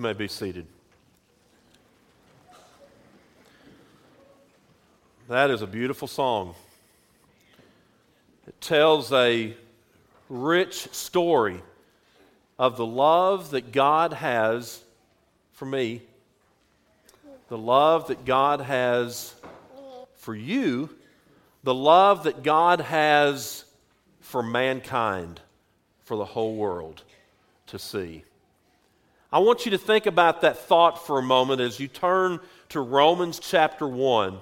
You may be seated. That is a beautiful song. It tells a rich story of the love that God has for me, the love that God has for you, the love that God has for mankind, for the whole world to see. I want you to think about that thought for a moment as you turn to Romans chapter 1.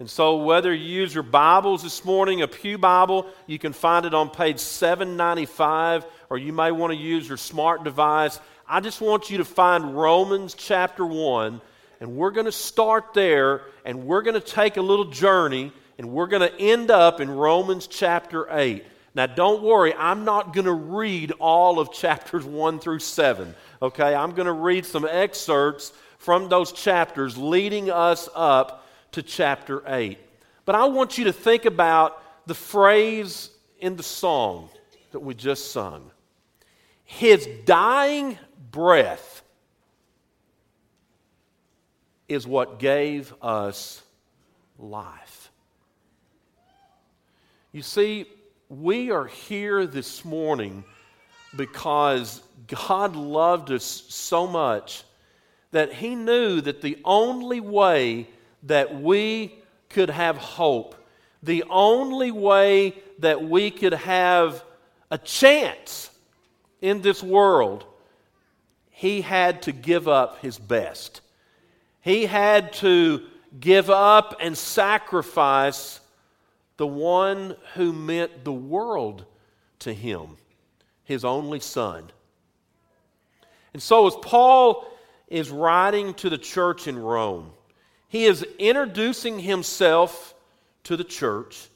And so, whether you use your Bibles this morning, a Pew Bible, you can find it on page 795, or you may want to use your smart device. I just want you to find Romans chapter 1, and we're going to start there, and we're going to take a little journey, and we're going to end up in Romans chapter 8. Now, don't worry, I'm not going to read all of chapters 1 through 7. Okay, I'm going to read some excerpts from those chapters leading us up to chapter 8. But I want you to think about the phrase in the song that we just sung His dying breath is what gave us life. You see, we are here this morning because God loved us so much that He knew that the only way that we could have hope, the only way that we could have a chance in this world, he had to give up his best. He had to give up and sacrifice the one who meant the world to him, his only son. And so, as Paul is writing to the church in Rome, he is introducing himself to the church,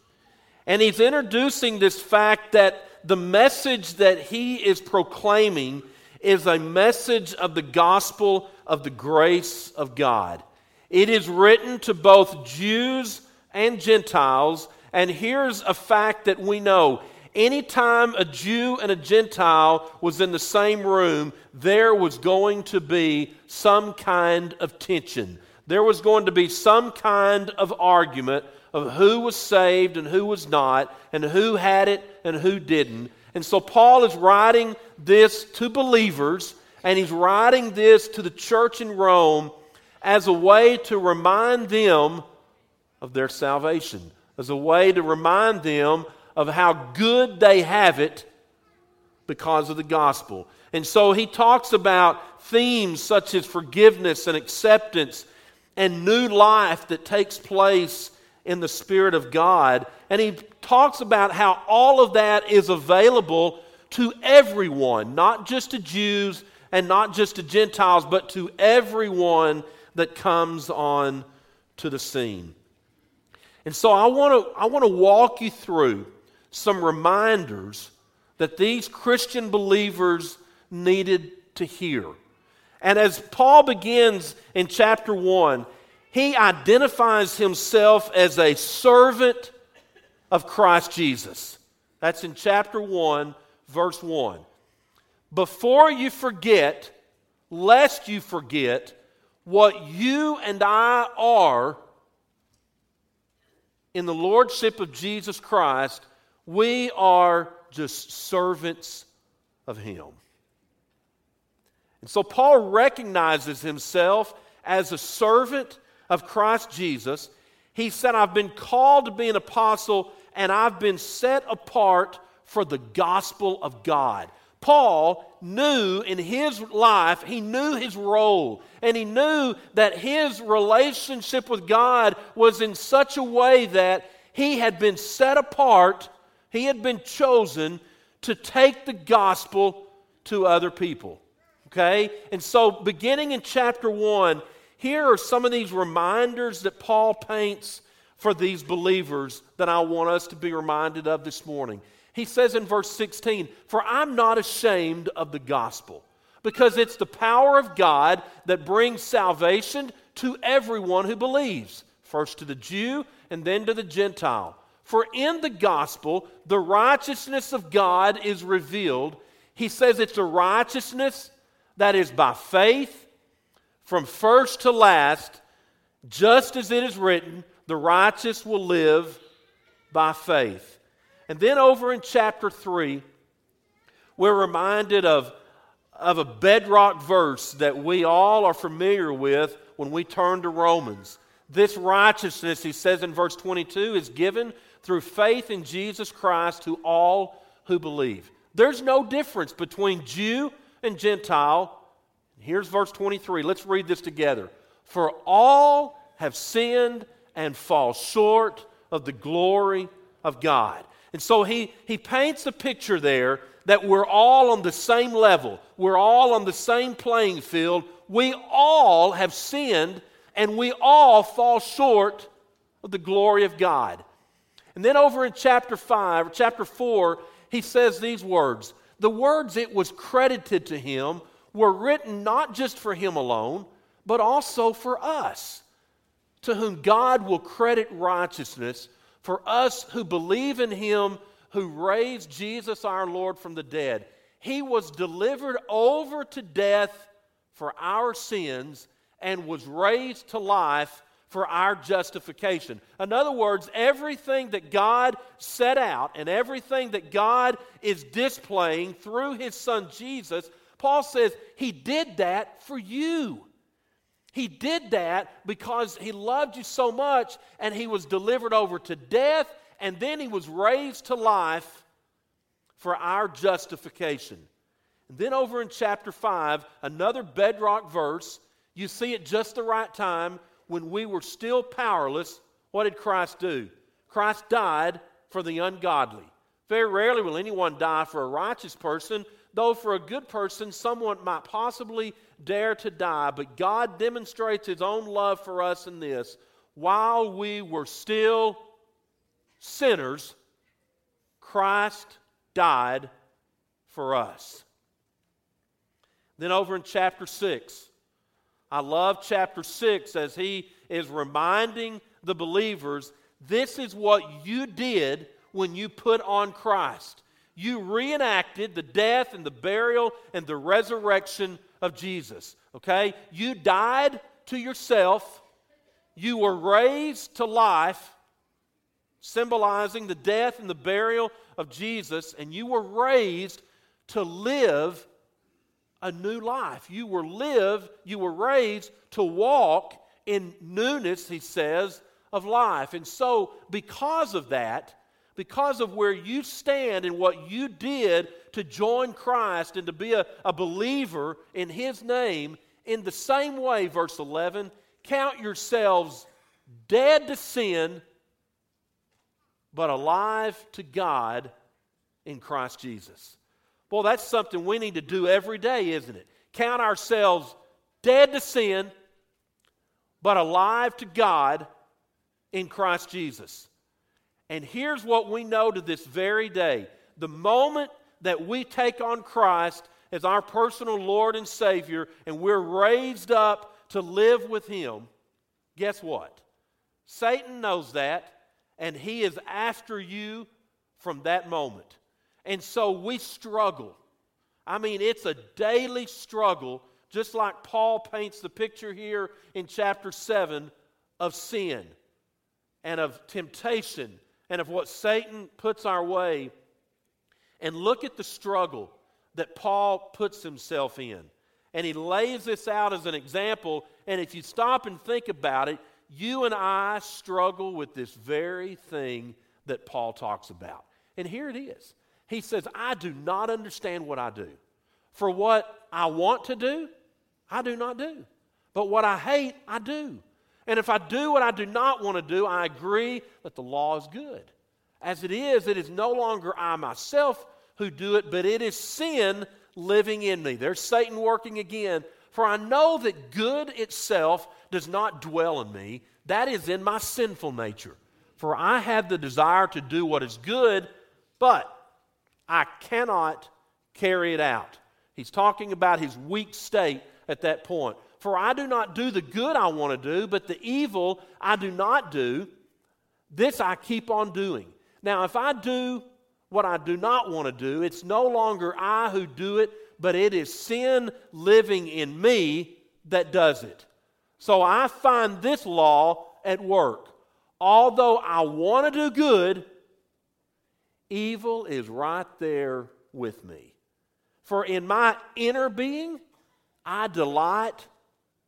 and he's introducing this fact that the message that he is proclaiming is a message of the gospel of the grace of God. It is written to both Jews and Gentiles, and here's a fact that we know. Anytime a Jew and a Gentile was in the same room, there was going to be some kind of tension there was going to be some kind of argument of who was saved and who was not, and who had it and who didn't. And so Paul is writing this to believers, and he's writing this to the church in Rome as a way to remind them of their salvation, as a way to remind them of how good they have it because of the gospel. And so he talks about themes such as forgiveness and acceptance and new life that takes place in the Spirit of God. And he talks about how all of that is available to everyone, not just to Jews and not just to Gentiles, but to everyone that comes on to the scene. And so I want to I want to walk you through some reminders that these Christian believers needed to hear. And as Paul begins in chapter 1, he identifies himself as a servant of Christ Jesus. That's in chapter 1, verse 1. Before you forget, lest you forget, what you and I are in the Lordship of Jesus Christ, we are just servants of Him. And so Paul recognizes himself as a servant of Christ Jesus. He said, I've been called to be an apostle and I've been set apart for the gospel of God. Paul knew in his life, he knew his role, and he knew that his relationship with God was in such a way that he had been set apart, he had been chosen to take the gospel to other people. Okay? And so, beginning in chapter 1, here are some of these reminders that Paul paints for these believers that I want us to be reminded of this morning. He says in verse 16, For I'm not ashamed of the gospel, because it's the power of God that brings salvation to everyone who believes, first to the Jew and then to the Gentile. For in the gospel, the righteousness of God is revealed. He says it's a righteousness that is by faith from first to last, just as it is written, the righteous will live by faith. And then over in chapter 3, we're reminded of, of a bedrock verse that we all are familiar with when we turn to Romans. This righteousness, he says in verse 22, is given through faith in Jesus Christ to all who believe. There's no difference between Jew and Gentile. Here's verse 23. Let's read this together. For all have sinned and fall short of the glory of God. And so he, he paints a picture there that we're all on the same level. We're all on the same playing field. We all have sinned and we all fall short of the glory of God. And then over in chapter 5, chapter 4, he says these words The words it was credited to him were written not just for him alone, but also for us, to whom God will credit righteousness, for us who believe in him who raised Jesus our Lord from the dead. He was delivered over to death for our sins and was raised to life for our justification. In other words, everything that God set out and everything that God is displaying through his son Jesus, Paul says he did that for you. He did that because he loved you so much and he was delivered over to death and then he was raised to life for our justification. And then over in chapter 5, another bedrock verse, you see it just the right time when we were still powerless. What did Christ do? Christ died for the ungodly. Very rarely will anyone die for a righteous person, though for a good person, someone might possibly dare to die. But God demonstrates His own love for us in this while we were still sinners, Christ died for us. Then over in chapter 6, I love chapter 6 as he is reminding the believers this is what you did when you put on Christ. You reenacted the death and the burial and the resurrection of Jesus. Okay? You died to yourself, you were raised to life symbolizing the death and the burial of Jesus, and you were raised to live a new life. You were lived, you were raised to walk in newness, he says, of life. And so, because of that, because of where you stand and what you did to join Christ and to be a, a believer in his name, in the same way, verse 11, count yourselves dead to sin but alive to God in Christ Jesus. Well, that's something we need to do every day, isn't it? Count ourselves dead to sin, but alive to God in Christ Jesus. And here's what we know to this very day the moment that we take on Christ as our personal Lord and Savior and we're raised up to live with Him, guess what? Satan knows that and He is after you from that moment. And so we struggle. I mean, it's a daily struggle, just like Paul paints the picture here in chapter 7 of sin and of temptation and of what Satan puts our way. And look at the struggle that Paul puts himself in. And he lays this out as an example. And if you stop and think about it, you and I struggle with this very thing that Paul talks about. And here it is. He says, I do not understand what I do. For what I want to do, I do not do. But what I hate, I do. And if I do what I do not want to do, I agree that the law is good. As it is, it is no longer I myself who do it, but it is sin living in me. There's Satan working again. For I know that good itself does not dwell in me, that is in my sinful nature. For I have the desire to do what is good, but I cannot carry it out. He's talking about his weak state at that point. For I do not do the good I want to do, but the evil I do not do, this I keep on doing. Now, if I do what I do not want to do, it's no longer I who do it, but it is sin living in me that does it. So I find this law at work. Although I want to do good, evil is right there with me. For in my inner being, I delight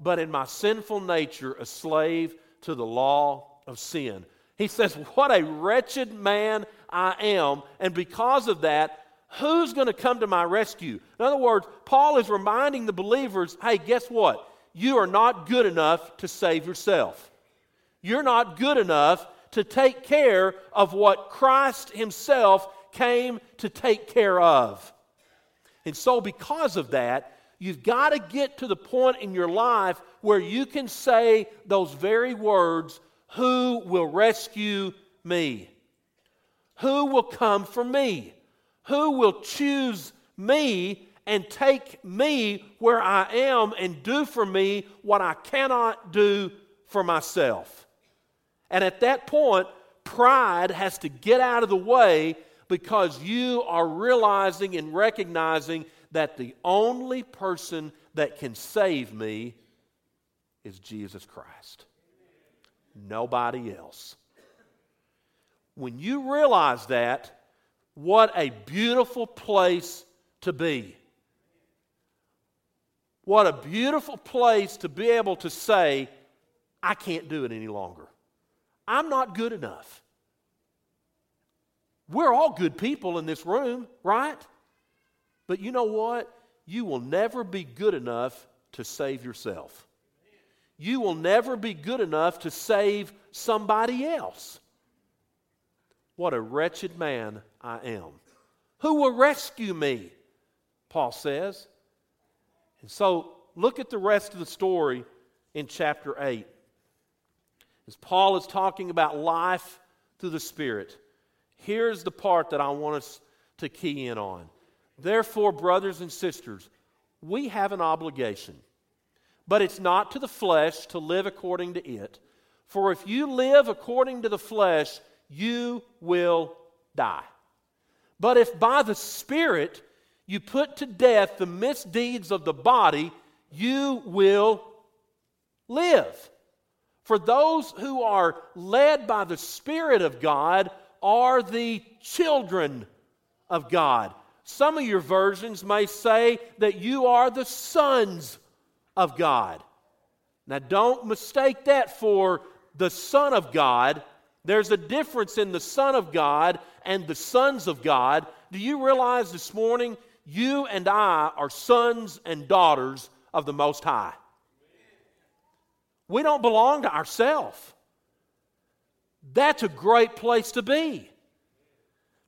but in my sinful nature, a slave to the law of sin. He says, What a wretched man I am. And because of that, who's going to come to my rescue? In other words, Paul is reminding the believers hey, guess what? You are not good enough to save yourself. You're not good enough to take care of what Christ Himself came to take care of. And so, because of that, you've got to get to the point in your life where you can say those very words Who will rescue me? Who will come for me? Who will choose me and take me where I am and do for me what I cannot do for myself? And at that point, pride has to get out of the way because you are realizing and recognizing that the only person that can save me is Jesus Christ. Nobody else. When you realize that, what a beautiful place to be. What a beautiful place to be able to say, I can't do it any longer. I'm not good enough. We're all good people in this room, right? But you know what? You will never be good enough to save yourself. You will never be good enough to save somebody else. What a wretched man I am. Who will rescue me? Paul says. And so look at the rest of the story in chapter 8. As Paul is talking about life through the Spirit. Here's the part that I want us to key in on. Therefore, brothers and sisters, we have an obligation, but it's not to the flesh to live according to it. For if you live according to the flesh, you will die. But if by the Spirit you put to death the misdeeds of the body, you will live. For those who are led by the Spirit of God are the children of God. Some of your versions may say that you are the sons of God. Now, don't mistake that for the Son of God. There's a difference in the Son of God and the sons of God. Do you realize this morning you and I are sons and daughters of the Most High? We don't belong to ourselves. That's a great place to be.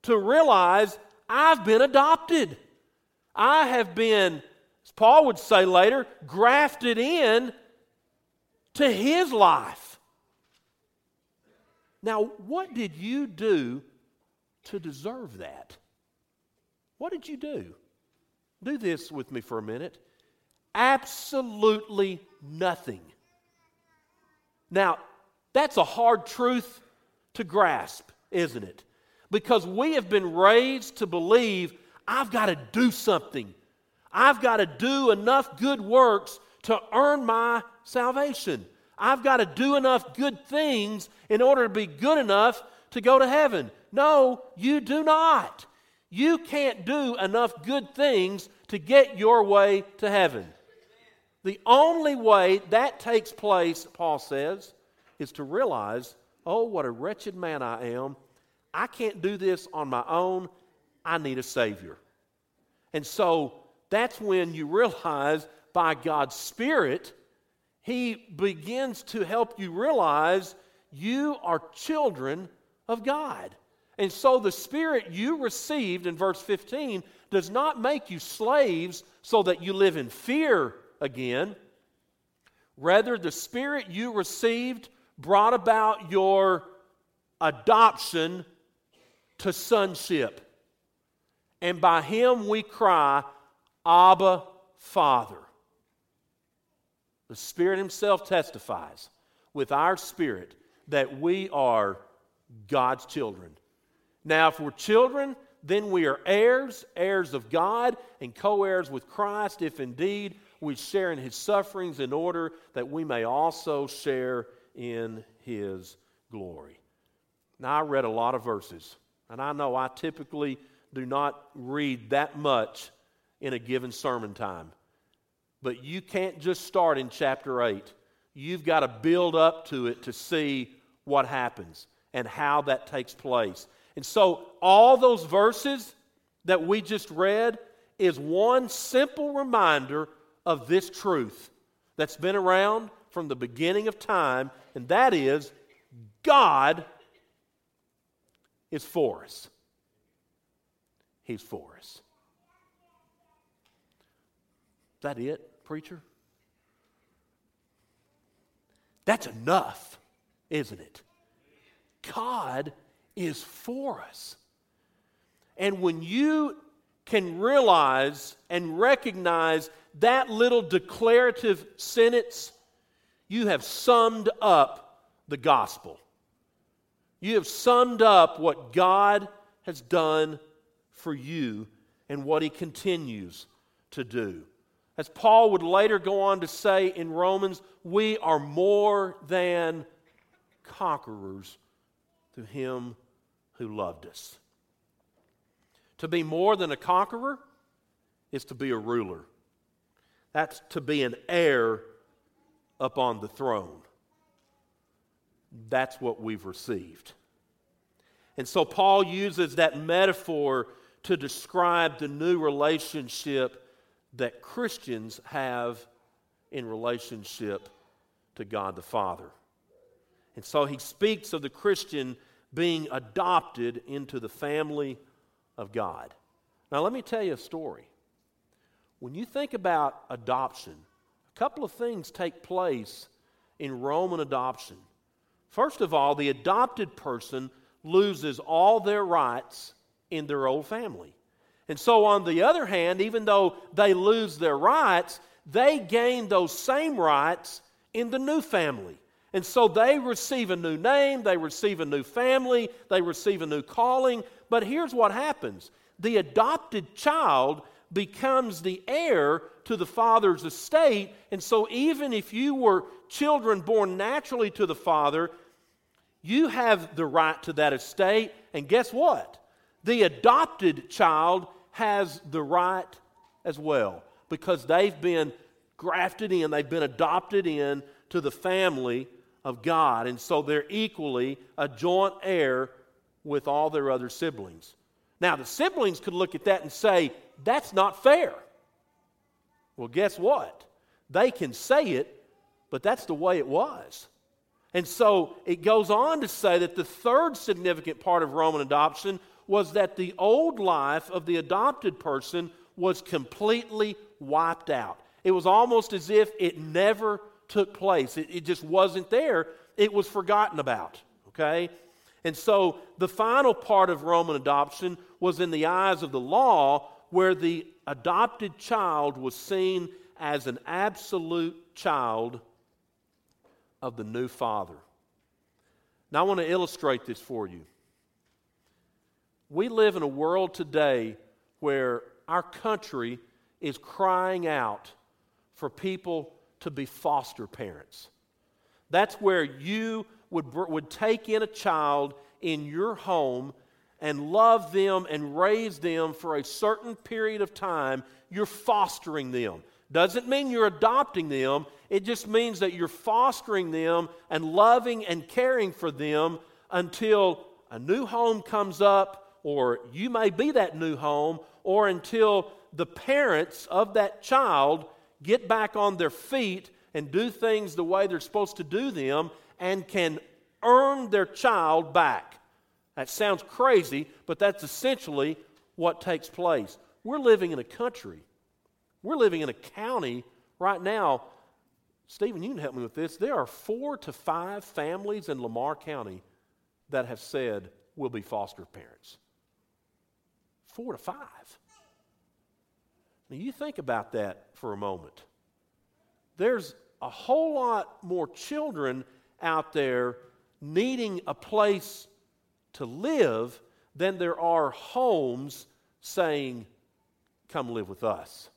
To realize I've been adopted. I have been, as Paul would say later, grafted in to his life. Now, what did you do to deserve that? What did you do? Do this with me for a minute. Absolutely nothing. Now, that's a hard truth to grasp, isn't it? Because we have been raised to believe I've got to do something. I've got to do enough good works to earn my salvation. I've got to do enough good things in order to be good enough to go to heaven. No, you do not. You can't do enough good things to get your way to heaven. The only way that takes place, Paul says, is to realize, oh, what a wretched man I am. I can't do this on my own. I need a Savior. And so that's when you realize by God's Spirit, He begins to help you realize you are children of God. And so the Spirit you received in verse 15 does not make you slaves so that you live in fear again. Rather, the Spirit you received brought about your adoption to sonship. And by him we cry, Abba, Father. The Spirit Himself testifies with our spirit that we are God's children. Now, if we're children, then we are heirs, heirs of God, and co heirs with Christ, if indeed we share in His sufferings, in order that we may also share in His glory. Now, I read a lot of verses, and I know I typically do not read that much in a given sermon time. But you can't just start in chapter 8. You've got to build up to it to see what happens and how that takes place. And so, all those verses that we just read is one simple reminder of this truth that's been around from the beginning of time, and that is God is for us. He's for us. Is that it, preacher? That's enough, isn't it? God is for us. And when you can realize and recognize that little declarative sentence, you have summed up the gospel. You have summed up what God has done for you and what He continues to do. As Paul would later go on to say in Romans, we are more than conquerors through Him who loved us. To be more than a conqueror is to be a ruler. That's to be an heir upon the throne. That's what we've received. And so Paul uses that metaphor to describe the new relationship that Christians have in relationship to God the Father. And so he speaks of the Christian being adopted into the family of God. Now, let me tell you a story. When you think about adoption, a couple of things take place in Roman adoption. First of all, the adopted person loses all their rights in their old family. And so, on the other hand, even though they lose their rights, they gain those same rights in the new family. And so they receive a new name, they receive a new family, they receive a new calling. But here's what happens the adopted child becomes the heir to the father's estate. And so, even if you were children born naturally to the father, you have the right to that estate. And guess what? The adopted child has the right as well because they've been grafted in, they've been adopted in to the family of God. And so they're equally a joint heir with all their other siblings. Now, the siblings could look at that and say, that's not fair. Well, guess what? They can say it, but that's the way it was. And so it goes on to say that the third significant part of Roman adoption was that the old life of the adopted person was completely wiped out. It was almost as if it never took place, it, it just wasn't there, it was forgotten about. Okay? And so the final part of Roman adoption was in the eyes of the law, where the adopted child was seen as an absolute child of the new father. Now, I want to illustrate this for you. We live in a world today where our country is crying out for people to be foster parents. That's where you would, would take in a child in your home and love them and raise them for a certain period of time. You're fostering them. Doesn't mean you're adopting them, it just means that you're fostering them and loving and caring for them until a new home comes up or you may be that new home, or until the parents of that child get back on their feet and do things the way they're supposed to do them and can earn their child back. That sounds crazy, but that's essentially what takes place. We're living in a country, we're living in a county right now Stephen, you can help me with this. There are four to five families in Lamar County that have said we'll be foster parents. Four to five. Now, you think about that for a moment. There's a whole lot more children out there needing a place to live than there are homes saying, Come live with us.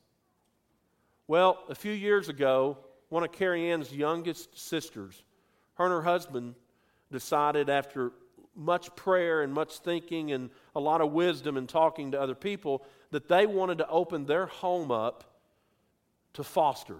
Well, a few years ago, one of Carrie Ann's youngest sisters, her and her husband decided after much prayer and much thinking and a lot of wisdom and talking to other people that they wanted to open their home up to foster.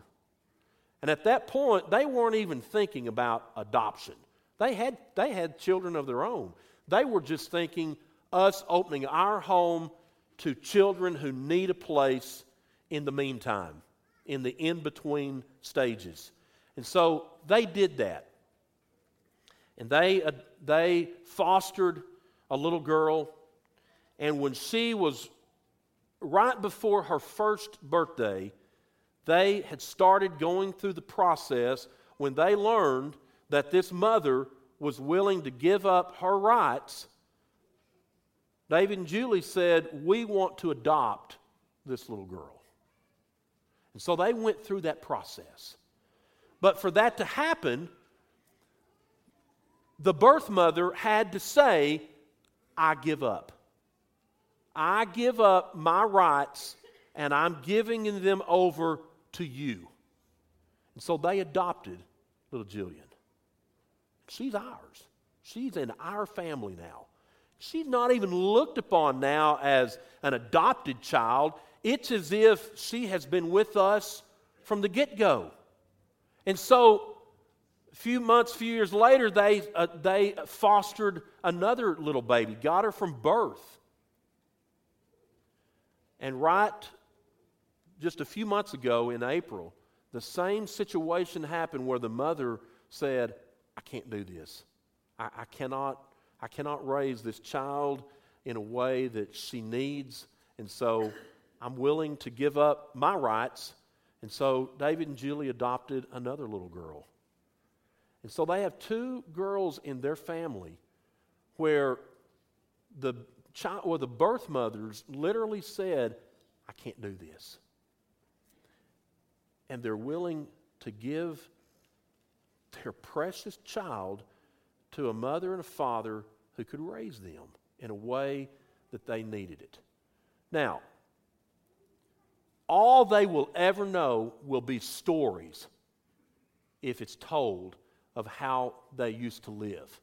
And at that point, they weren't even thinking about adoption. They had, they had children of their own. They were just thinking us opening our home to children who need a place in the meantime, in the in between stages. And so they did that. And they, uh, they fostered a little girl. And when she was right before her first birthday, they had started going through the process when they learned that this mother was willing to give up her rights. David and Julie said, We want to adopt this little girl. And so they went through that process. But for that to happen, the birth mother had to say, I give up. I give up my rights and I'm giving them over to you. And so they adopted little Jillian. She's ours. She's in our family now. She's not even looked upon now as an adopted child. It's as if she has been with us from the get go. And so, a few months, few years later, they, uh, they fostered another little baby, got her from birth. And right just a few months ago in April, the same situation happened where the mother said, I can't do this. I, I, cannot, I cannot raise this child in a way that she needs. And so I'm willing to give up my rights. And so David and Julie adopted another little girl. And so they have two girls in their family where the child or the birth mothers literally said, I can't do this. And they're willing to give their precious child to a mother and a father who could raise them in a way that they needed it. Now, all they will ever know will be stories if it's told of how they used to live.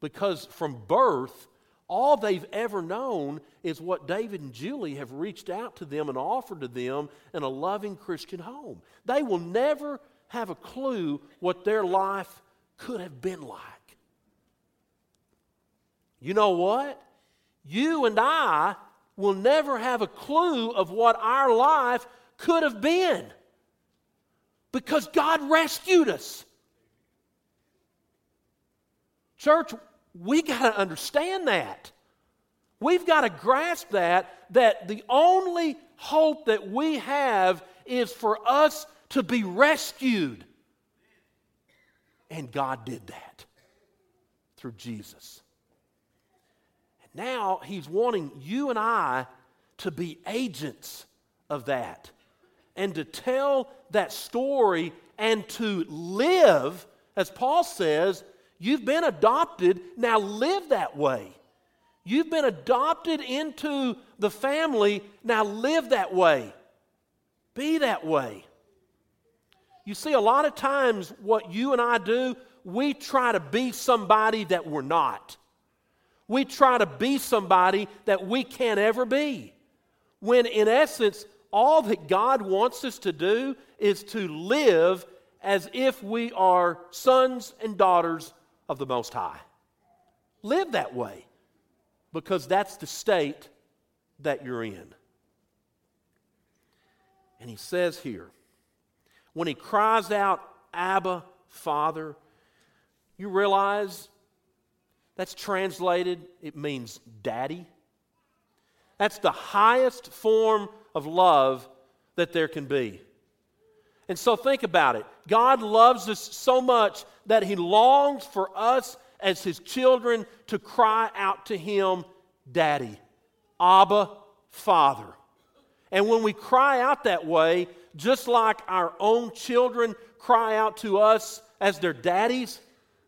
Because from birth, all they've ever known is what David and Julie have reached out to them and offered to them in a loving Christian home. They will never have a clue what their life could have been like. You know what? You and I will never have a clue of what our life could have been because God rescued us. Church, we got to understand that. We've got to grasp that that the only hope that we have is for us to be rescued. And God did that through Jesus. Now He's wanting you and I to be agents of that and to tell that story and to live, as Paul says, you've been adopted, now live that way. You've been adopted into the family, now live that way. Be that way. You see, a lot of times what you and I do, we try to be somebody that we're not. We try to be somebody that we can't ever be. When in essence, all that God wants us to do is to live as if we are sons and daughters of the Most High. Live that way because that's the state that you're in. And he says here, when he cries out, Abba, Father, you realize that's translated, it means daddy. That's the highest form of love that there can be. And so think about it. God loves us so much that He longs for us as His children to cry out to Him, Daddy, Abba, Father. And when we cry out that way, just like our own children cry out to us as their daddies,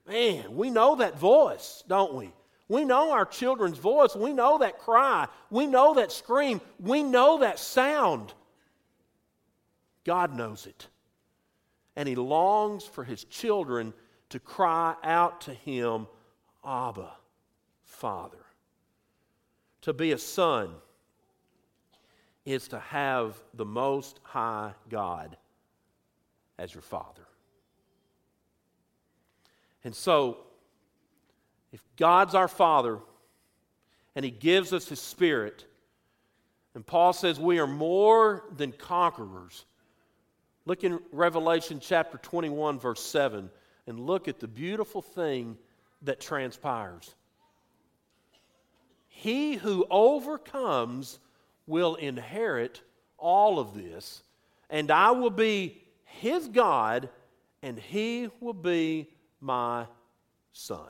man, we know that voice, don't we? We know our children's voice. We know that cry. We know that scream. We know that sound. God knows it. And He longs for His children to cry out to Him, Abba, Father. To be a son is to have the Most High God as your Father. And so, if God's our Father and He gives us His Spirit, and Paul says we are more than conquerors. Look in Revelation chapter 21, verse 7, and look at the beautiful thing that transpires. He who overcomes will inherit all of this, and I will be his God, and he will be my son.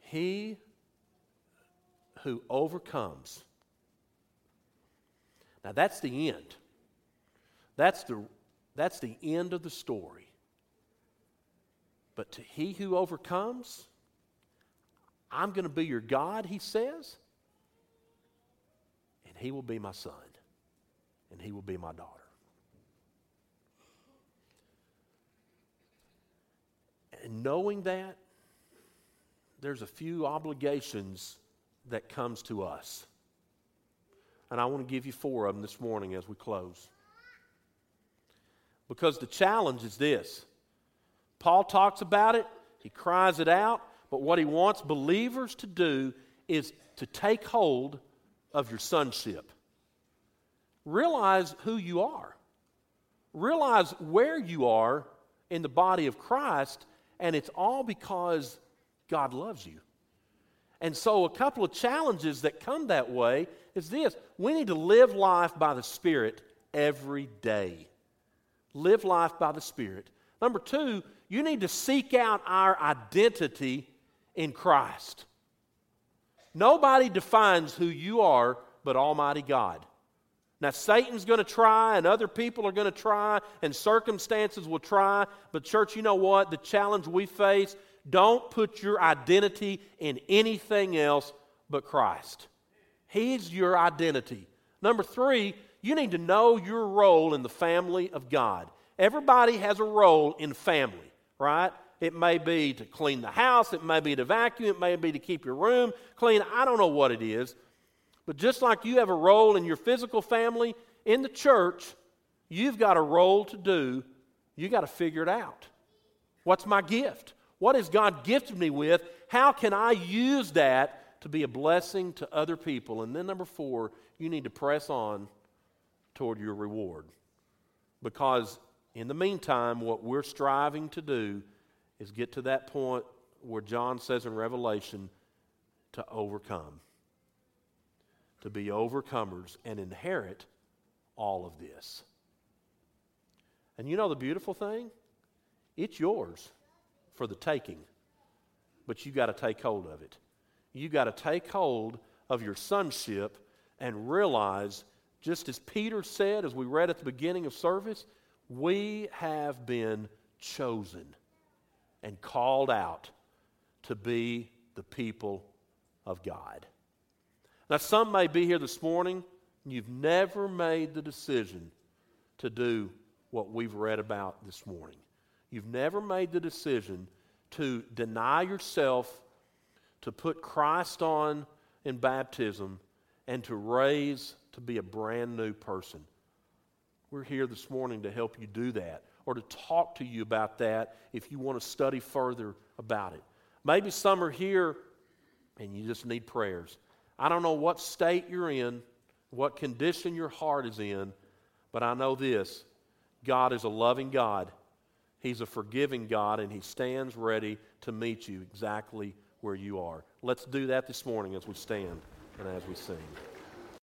He who overcomes. Now that's the end. That's the, that's the end of the story. But to he who overcomes, I'm going to be your God, he says, and he will be my son, and he will be my daughter. And knowing that, there's a few obligations that comes to us. And I want to give you four of them this morning as we close. Because the challenge is this. Paul talks about it, he cries it out, but what he wants believers to do is to take hold of your sonship. Realize who you are. Realize where you are in the body of Christ and it's all because God loves you. And so, a couple of challenges that come that way is this we need to live life by the Spirit every day. Live life by the Spirit. Number two, you need to seek out our identity in Christ. Nobody defines who you are but Almighty God. Now, Satan's going to try, and other people are going to try, and circumstances will try. But, church, you know what? The challenge we face don't put your identity in anything else but Christ. He's your identity. Number three, you need to know your role in the family of God. Everybody has a role in family, right? It may be to clean the house, it may be to vacuum, it may be to keep your room clean. I don't know what it is. But just like you have a role in your physical family, in the church, you've got a role to do. You got to figure it out. What's my gift? What has God gifted me with? How can I use that to be a blessing to other people? And then, number four, you need to press on toward your reward. Because in the meantime, what we're striving to do is get to that point where John says in Revelation to overcome to be overcomers and inherit all of this. And you know the beautiful thing? It's yours for the taking, but you got to take hold of it. You got to take hold of your sonship and realize, just as Peter said, as we read at the beginning of service, we have been chosen and called out to be the people of God. Now, some may be here this morning, and you've never made the decision to do what we've read about this morning. You've never made the decision to deny yourself, to put Christ on in baptism, and to raise to be a brand new person. We're here this morning to help you do that or to talk to you about that if you want to study further about it. Maybe some are here and you just need prayers. I don't know what state you're in, what condition your heart is in, but I know this God is a loving God. He's a forgiving God, and He stands ready to meet you exactly where you are. Let's do that this morning as we stand and as we sing.